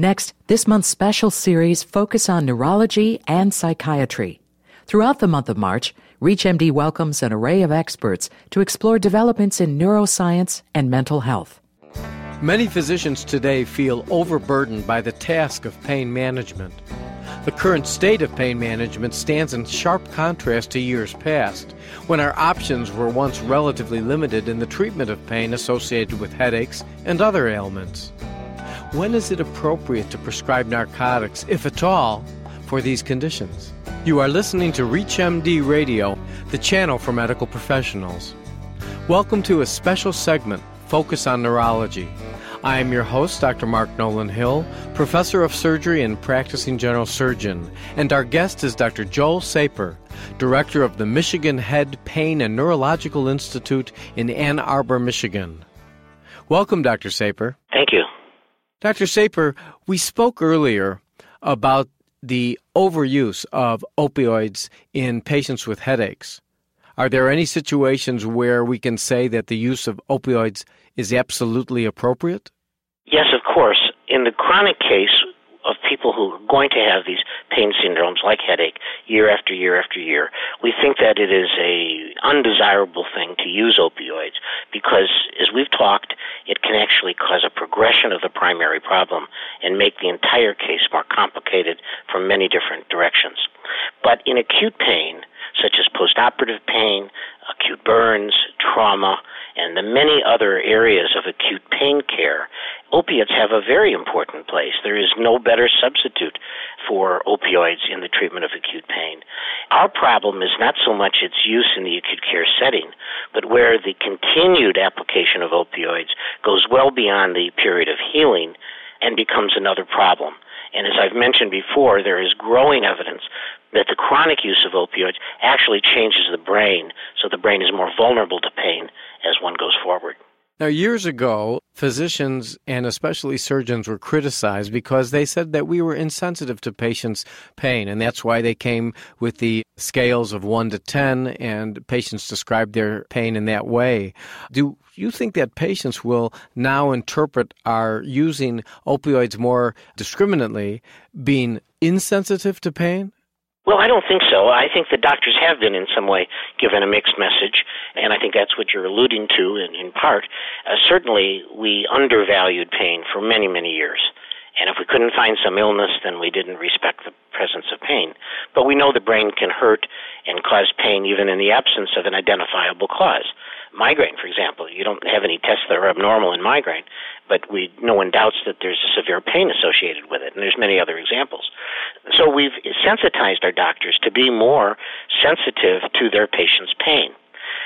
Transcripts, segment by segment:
Next, this month's special series focus on neurology and psychiatry. Throughout the month of March, ReachMD welcomes an array of experts to explore developments in neuroscience and mental health. Many physicians today feel overburdened by the task of pain management. The current state of pain management stands in sharp contrast to years past, when our options were once relatively limited in the treatment of pain associated with headaches and other ailments. When is it appropriate to prescribe narcotics, if at all, for these conditions? You are listening to ReachMD Radio, the channel for medical professionals. Welcome to a special segment, Focus on Neurology. I am your host, Dr. Mark Nolan Hill, professor of surgery and practicing general surgeon, and our guest is Dr. Joel Saper, director of the Michigan Head Pain and Neurological Institute in Ann Arbor, Michigan. Welcome, Dr. Saper. Thank you. Dr. Saper, we spoke earlier about the overuse of opioids in patients with headaches. Are there any situations where we can say that the use of opioids is absolutely appropriate? Yes, of course. In the chronic case of people who are going to have these pain syndromes like headache year after year after year, we think that it is a undesirable thing to use opioids because as we've talked, it can actually cause a progression of the primary problem and make the entire case more complicated from many different directions. But in acute pain, such as postoperative pain, acute burns, trauma, and the many other areas of acute pain care, opiates have a very important place. There is no better substitute for opioids in the treatment of acute pain. Our problem is not so much its use in the acute care setting, but where the continued application of opioids goes well beyond the period of healing and becomes another problem. And as I've mentioned before, there is growing evidence that the chronic use of opioids actually changes the brain, so the brain is more vulnerable to pain as one goes forward. Now, years ago, physicians and especially surgeons were criticized because they said that we were insensitive to patients' pain, and that's why they came with the scales of 1 to 10, and patients described their pain in that way. Do you think that patients will now interpret our using opioids more discriminately being insensitive to pain? Well, I don't think so. I think the doctors have been in some way given a mixed message, and I think that's what you're alluding to in, in part. Uh, certainly, we undervalued pain for many, many years. And if we couldn't find some illness, then we didn't respect the presence of pain. But we know the brain can hurt and cause pain even in the absence of an identifiable cause migraine, for example. You don't have any tests that are abnormal in migraine, but we no one doubts that there's a severe pain associated with it, and there's many other examples. So we've sensitized our doctors to be more sensitive to their patients' pain.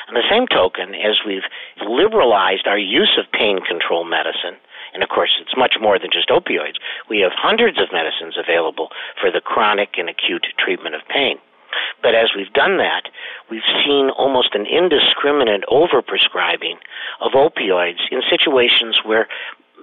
On the same token, as we've liberalized our use of pain control medicine, and of course, it's much more than just opioids. We have hundreds of medicines available for the chronic and acute treatment of pain. But as we've done that, we've seen almost an indiscriminate overprescribing of opioids in situations where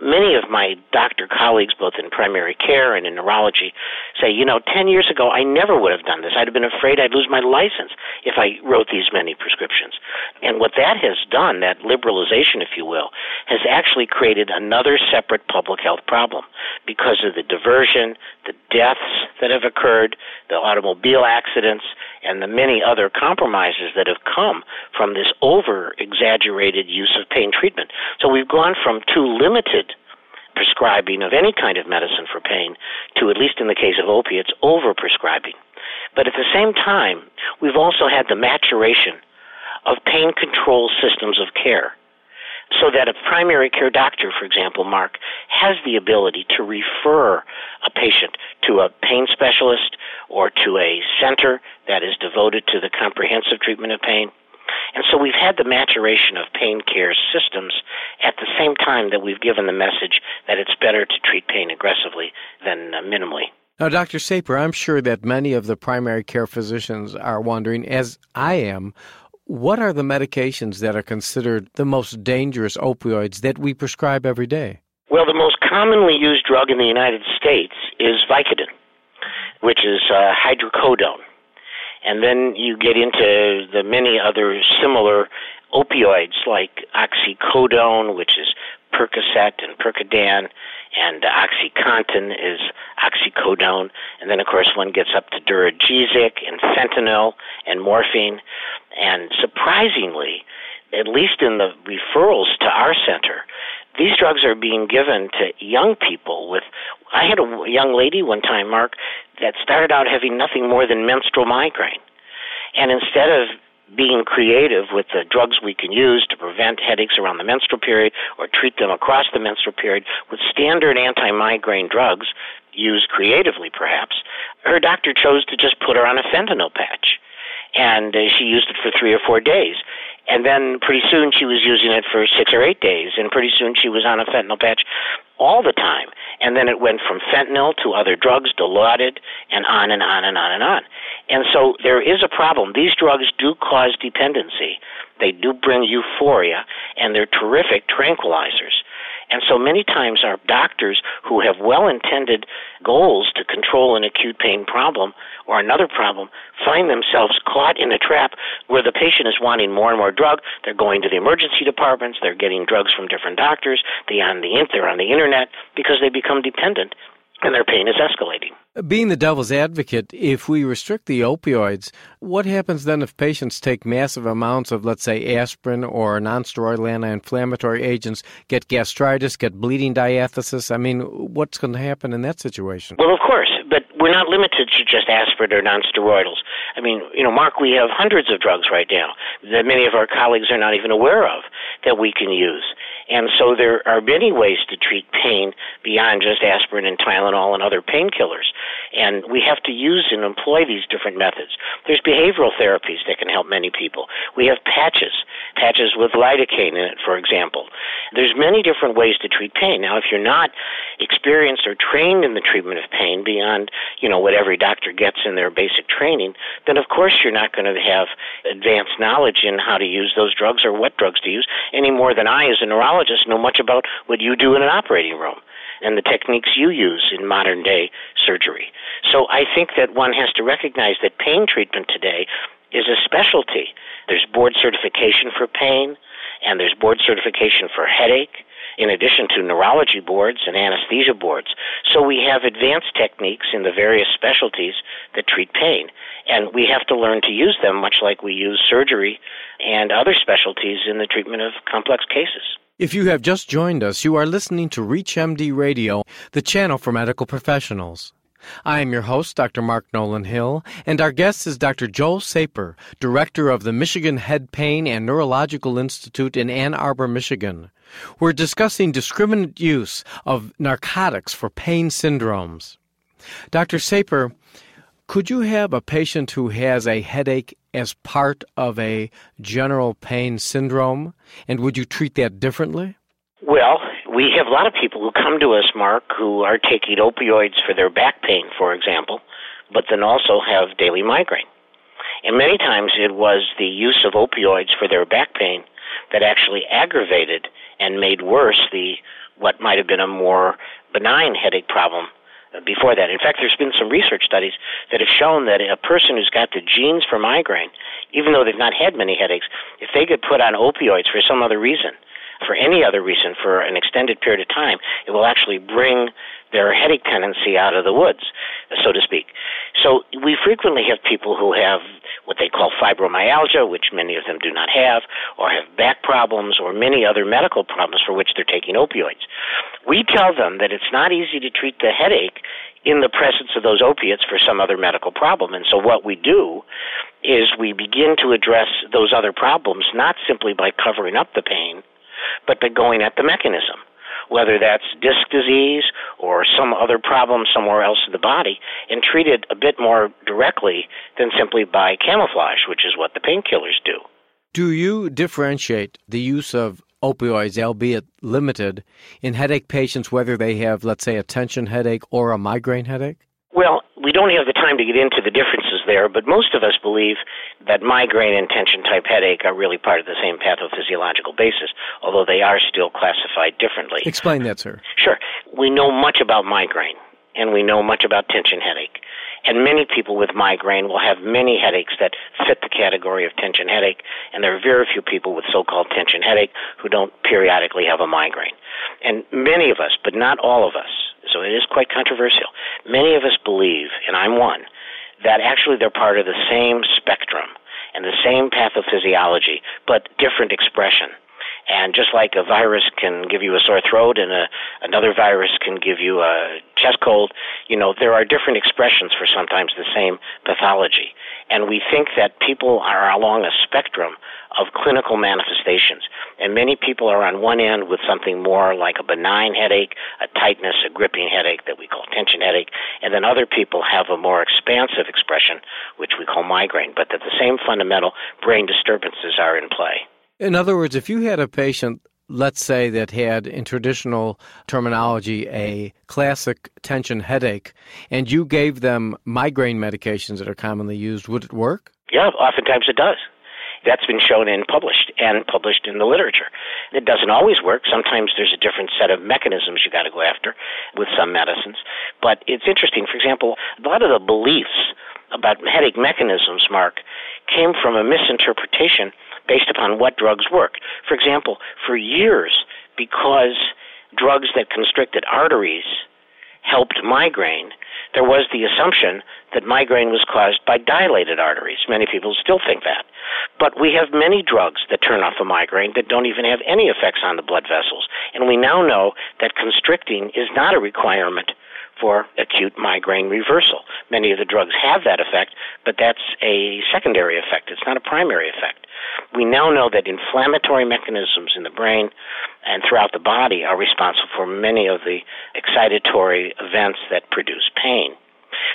many of my doctor colleagues, both in primary care and in neurology, say, you know, 10 years ago, I never would have done this. I'd have been afraid I'd lose my license if I wrote these many prescriptions. And what that has done, that liberalization, if you will, has actually created another separate public health problem because of the diversion, the deaths that have occurred, the automobile accidents, and the many other compromises that have come from this over exaggerated use of pain treatment. So we've gone from too limited prescribing of any kind of medicine for pain to, at least in the case of opiates, over prescribing. But at the same time, we've also had the maturation of pain control systems of care so that a primary care doctor, for example, Mark, has the ability to refer a patient to a pain specialist or to a center that is devoted to the comprehensive treatment of pain. And so we've had the maturation of pain care systems at the same time that we've given the message that it's better to treat pain aggressively than uh, minimally. Now, Dr. Saper, I'm sure that many of the primary care physicians are wondering, as I am, what are the medications that are considered the most dangerous opioids that we prescribe every day? Well, the most commonly used drug in the United States is Vicodin, which is uh, hydrocodone. And then you get into the many other similar opioids like oxycodone, which is Percocet and Percodan, and OxyContin is oxycodone, and then of course one gets up to Duragesic and fentanyl and morphine, and surprisingly, at least in the referrals to our center, these drugs are being given to young people with I had a young lady one time, Mark, that started out having nothing more than menstrual migraine. And instead of being creative with the drugs we can use to prevent headaches around the menstrual period or treat them across the menstrual period with standard anti migraine drugs, used creatively perhaps, her doctor chose to just put her on a fentanyl patch. And uh, she used it for three or four days. And then pretty soon she was using it for six or eight days, and pretty soon she was on a fentanyl patch all the time. And then it went from fentanyl to other drugs, Dilaudid, and on and on and on and on. And so there is a problem. These drugs do cause dependency. They do bring euphoria, and they're terrific tranquilizers. And so many times our doctors who have well intended goals to control an acute pain problem or another problem find themselves caught in a trap where the patient is wanting more and more drug. They're going to the emergency departments. They're getting drugs from different doctors. They're on the, they're on the internet because they become dependent and their pain is escalating. Being the devil's advocate, if we restrict the opioids, what happens then if patients take massive amounts of, let's say, aspirin or nonsteroidal anti-inflammatory agents, get gastritis, get bleeding diathesis? I mean, what's going to happen in that situation? Well, of course, but we're not limited to just aspirin or nonsteroidals. I mean, you know, Mark, we have hundreds of drugs right now that many of our colleagues are not even aware of that we can use. And so there are many ways to treat pain beyond just aspirin and Tylenol and other painkillers. And we have to use and employ these different methods. There's behavioral therapies that can help many people. We have patches, patches with lidocaine in it, for example. There's many different ways to treat pain. Now, if you're not experienced or trained in the treatment of pain beyond, you know, what every doctor gets in their basic training, then of course you're not going to have advanced knowledge in how to use those drugs or what drugs to use any more than I, as a neurologist, know much about what you do in an operating room and the techniques you use in modern day surgery. So I think that one has to recognize that pain treatment today is a specialty. There's board certification for pain, and there's board certification for headache, in addition to neurology boards and anesthesia boards. So we have advanced techniques in the various specialties that treat pain, and we have to learn to use them much like we use surgery and other specialties in the treatment of complex cases. If you have just joined us, you are listening to ReachMD Radio, the channel for medical professionals. I am your host, Dr. Mark Nolan Hill, and our guest is Dr. Joel Saper, director of the Michigan Head Pain and Neurological Institute in Ann Arbor, Michigan. We're discussing discriminate use of narcotics for pain syndromes. Dr. Saper, could you have a patient who has a headache as part of a general pain syndrome? And would you treat that differently? Well, we have a lot of people who come to us, Mark, who are taking opioids for their back pain, for example, but then also have daily migraine. And many times it was the use of opioids for their back pain that actually aggravated and made worse the what might have been a more benign headache problem before that. In fact, there's been some research studies that have shown that a person who's got the genes for migraine, even though they've not had many headaches, if they get put on opioids for some other reason, for any other reason, for an extended period of time, it will actually bring their headache tendency out of the woods, so to speak. So we frequently have people who have what they call fibromyalgia, which many of them do not have, or have back problems, or many other medical problems for which they're taking opioids. We tell them that it's not easy to treat the headache in the presence of those opiates for some other medical problem. And so what we do is we begin to address those other problems not simply by covering up the pain, but by going at the mechanism whether that's disc disease or some other problem somewhere else in the body, and treat it a bit more directly than simply by camouflage, which is what the painkillers do. Do you differentiate the use of opioids, albeit limited, in headache patients, whether they have, let's say, a tension headache or a migraine headache? We don't have the time to get into the differences there, but most of us believe that migraine and tension type headache are really part of the same pathophysiological basis, although they are still classified differently. Explain that, sir. Sure. We know much about migraine, and we know much about tension headache. And many people with migraine will have many headaches that fit the category of tension headache, and there are very few people with so-called tension headache who don't periodically have a migraine. And many of us, but not all of us, so it is quite controversial, many of us believe, and I'm one, that actually they're part of the same spectrum and the same pathophysiology, but different expression. And just like a virus can give you a sore throat and a, another virus can give you a chest cold, you know, there are different expressions for sometimes the same pathology. And we think that people are along a spectrum of clinical manifestations. And many people are on one end with something more like a benign headache, a tightness, a gripping headache that we call tension headache, and then other people have a more expansive expression, which we call migraine, but that the same fundamental brain disturbances are in play. In other words, if you had a patient, let's say, that had, in traditional terminology, a classic tension headache, and you gave them migraine medications that are commonly used, would it work? Yeah, oftentimes it does. That's been shown and published and published in the literature. It doesn't always work. Sometimes there's a different set of mechanisms you got to go after with some medicines. But it's interesting. For example, a lot of the beliefs about headache mechanisms, Mark, came from a misinterpretation based upon what drugs work. For example, for years, because drugs that constricted arteries helped migraine, there was the assumption that migraine was caused by dilated arteries. Many people still think that. But we have many drugs that turn off a migraine that don't even have any effects on the blood vessels. And we now know that constricting is not a requirement for acute migraine reversal. Many of the drugs have that effect, but that's a secondary effect. It's not a primary effect. We now know that inflammatory mechanisms in the brain and throughout the body are responsible for many of the excitatory events that produce pain.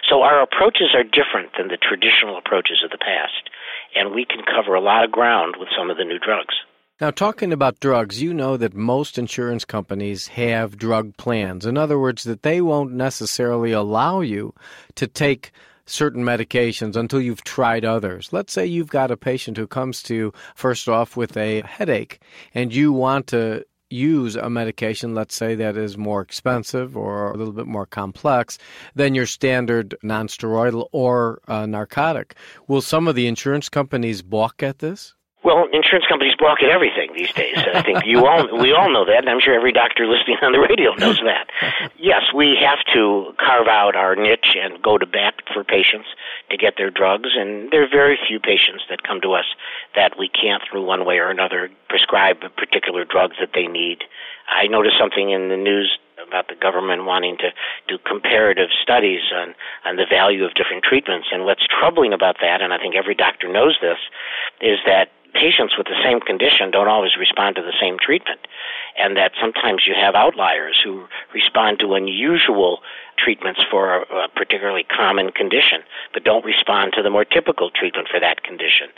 So our approaches are different than the traditional approaches of the past, and we can cover a lot of ground with some of the new drugs. Now, talking about drugs, you know that most insurance companies have drug plans. In other words, that they won't necessarily allow you to take certain medications until you've tried others. Let's say you've got a patient who comes to you first off with a headache and you want to use a medication, let's say that is more expensive or a little bit more complex than your standard nonsteroidal or uh, narcotic. Will some of the insurance companies balk at this? Well, insurance companies balk at everything these days. I think you all we all know that, and I'm sure every doctor listening on the radio knows that. Yes, we have to carve out our niche and go to bat for patients to get their drugs, and there are very few patients that come to us that we can't, through one way or another, prescribe a particular drug that they need. I noticed something in the news about the government wanting to do comparative studies on, on the value of different treatments. And what's troubling about that, and I think every doctor knows this, is that patients with the same condition don't always respond to the same treatment, and that sometimes you have outliers who respond to unusual treatments for a, particularly common condition, but don't respond to the more typical treatment for that condition.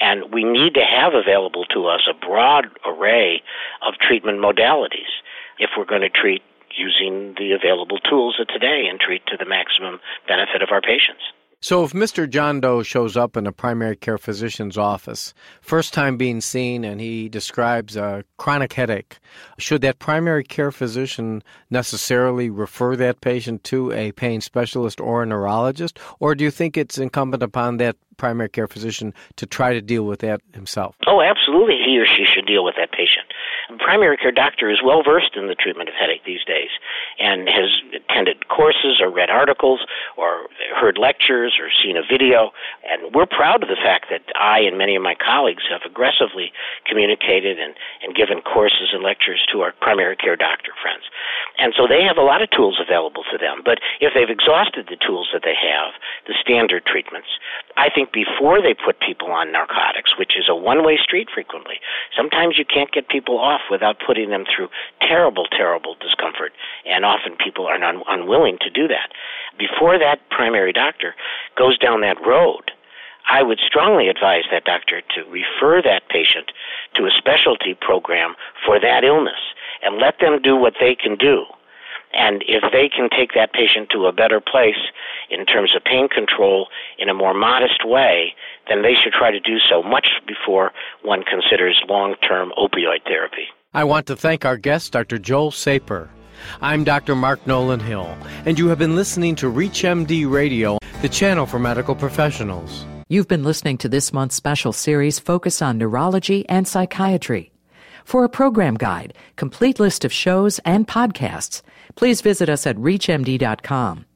And we need to have available to us a broad array of treatment modalities if we're going to treat using the available tools of today and treat to the maximum benefit of our patients. So, if Mr. John Doe shows up in a primary care physician's office, first time being seen, and he describes a chronic headache, should that primary care physician necessarily refer that patient to a pain specialist or a neurologist? Or do you think it's incumbent upon that primary care physician to try to deal with that himself? Oh, absolutely, he or she should deal with that patient. A primary care doctor is well versed in the treatment of headache these days and has attended courses or read articles or heard lectures or seen a video. And we're proud of the fact that I and many of my colleagues have aggressively communicated and, and given courses and lectures to our primary care doctor friends. And so they have a lot of tools available to them. But if they've exhausted the tools that they have, the standard treatments, I think before they put people on narcotics, which is a one way street frequently, sometimes you can't get people off without putting them through terrible, terrible discomfort. And often people are un- unwilling to do that. Before that primary doctor goes down that road, I would strongly advise that doctor to refer that patient to a specialty program for that illness and let them do what they can do. And if they can take that patient to a better place in terms of pain control in a more modest way, then they should try to do so much before one considers long term opioid therapy. I want to thank our guest, Dr. Joel Saper. I'm Dr. Mark Nolan Hill, and you have been listening to ReachMD Radio. the channel for medical professionals. You've been listening to this month's special series Focus on Neurology and Psychiatry. For a program guide, complete list of shows, and podcasts, please visit us at ReachMD.com.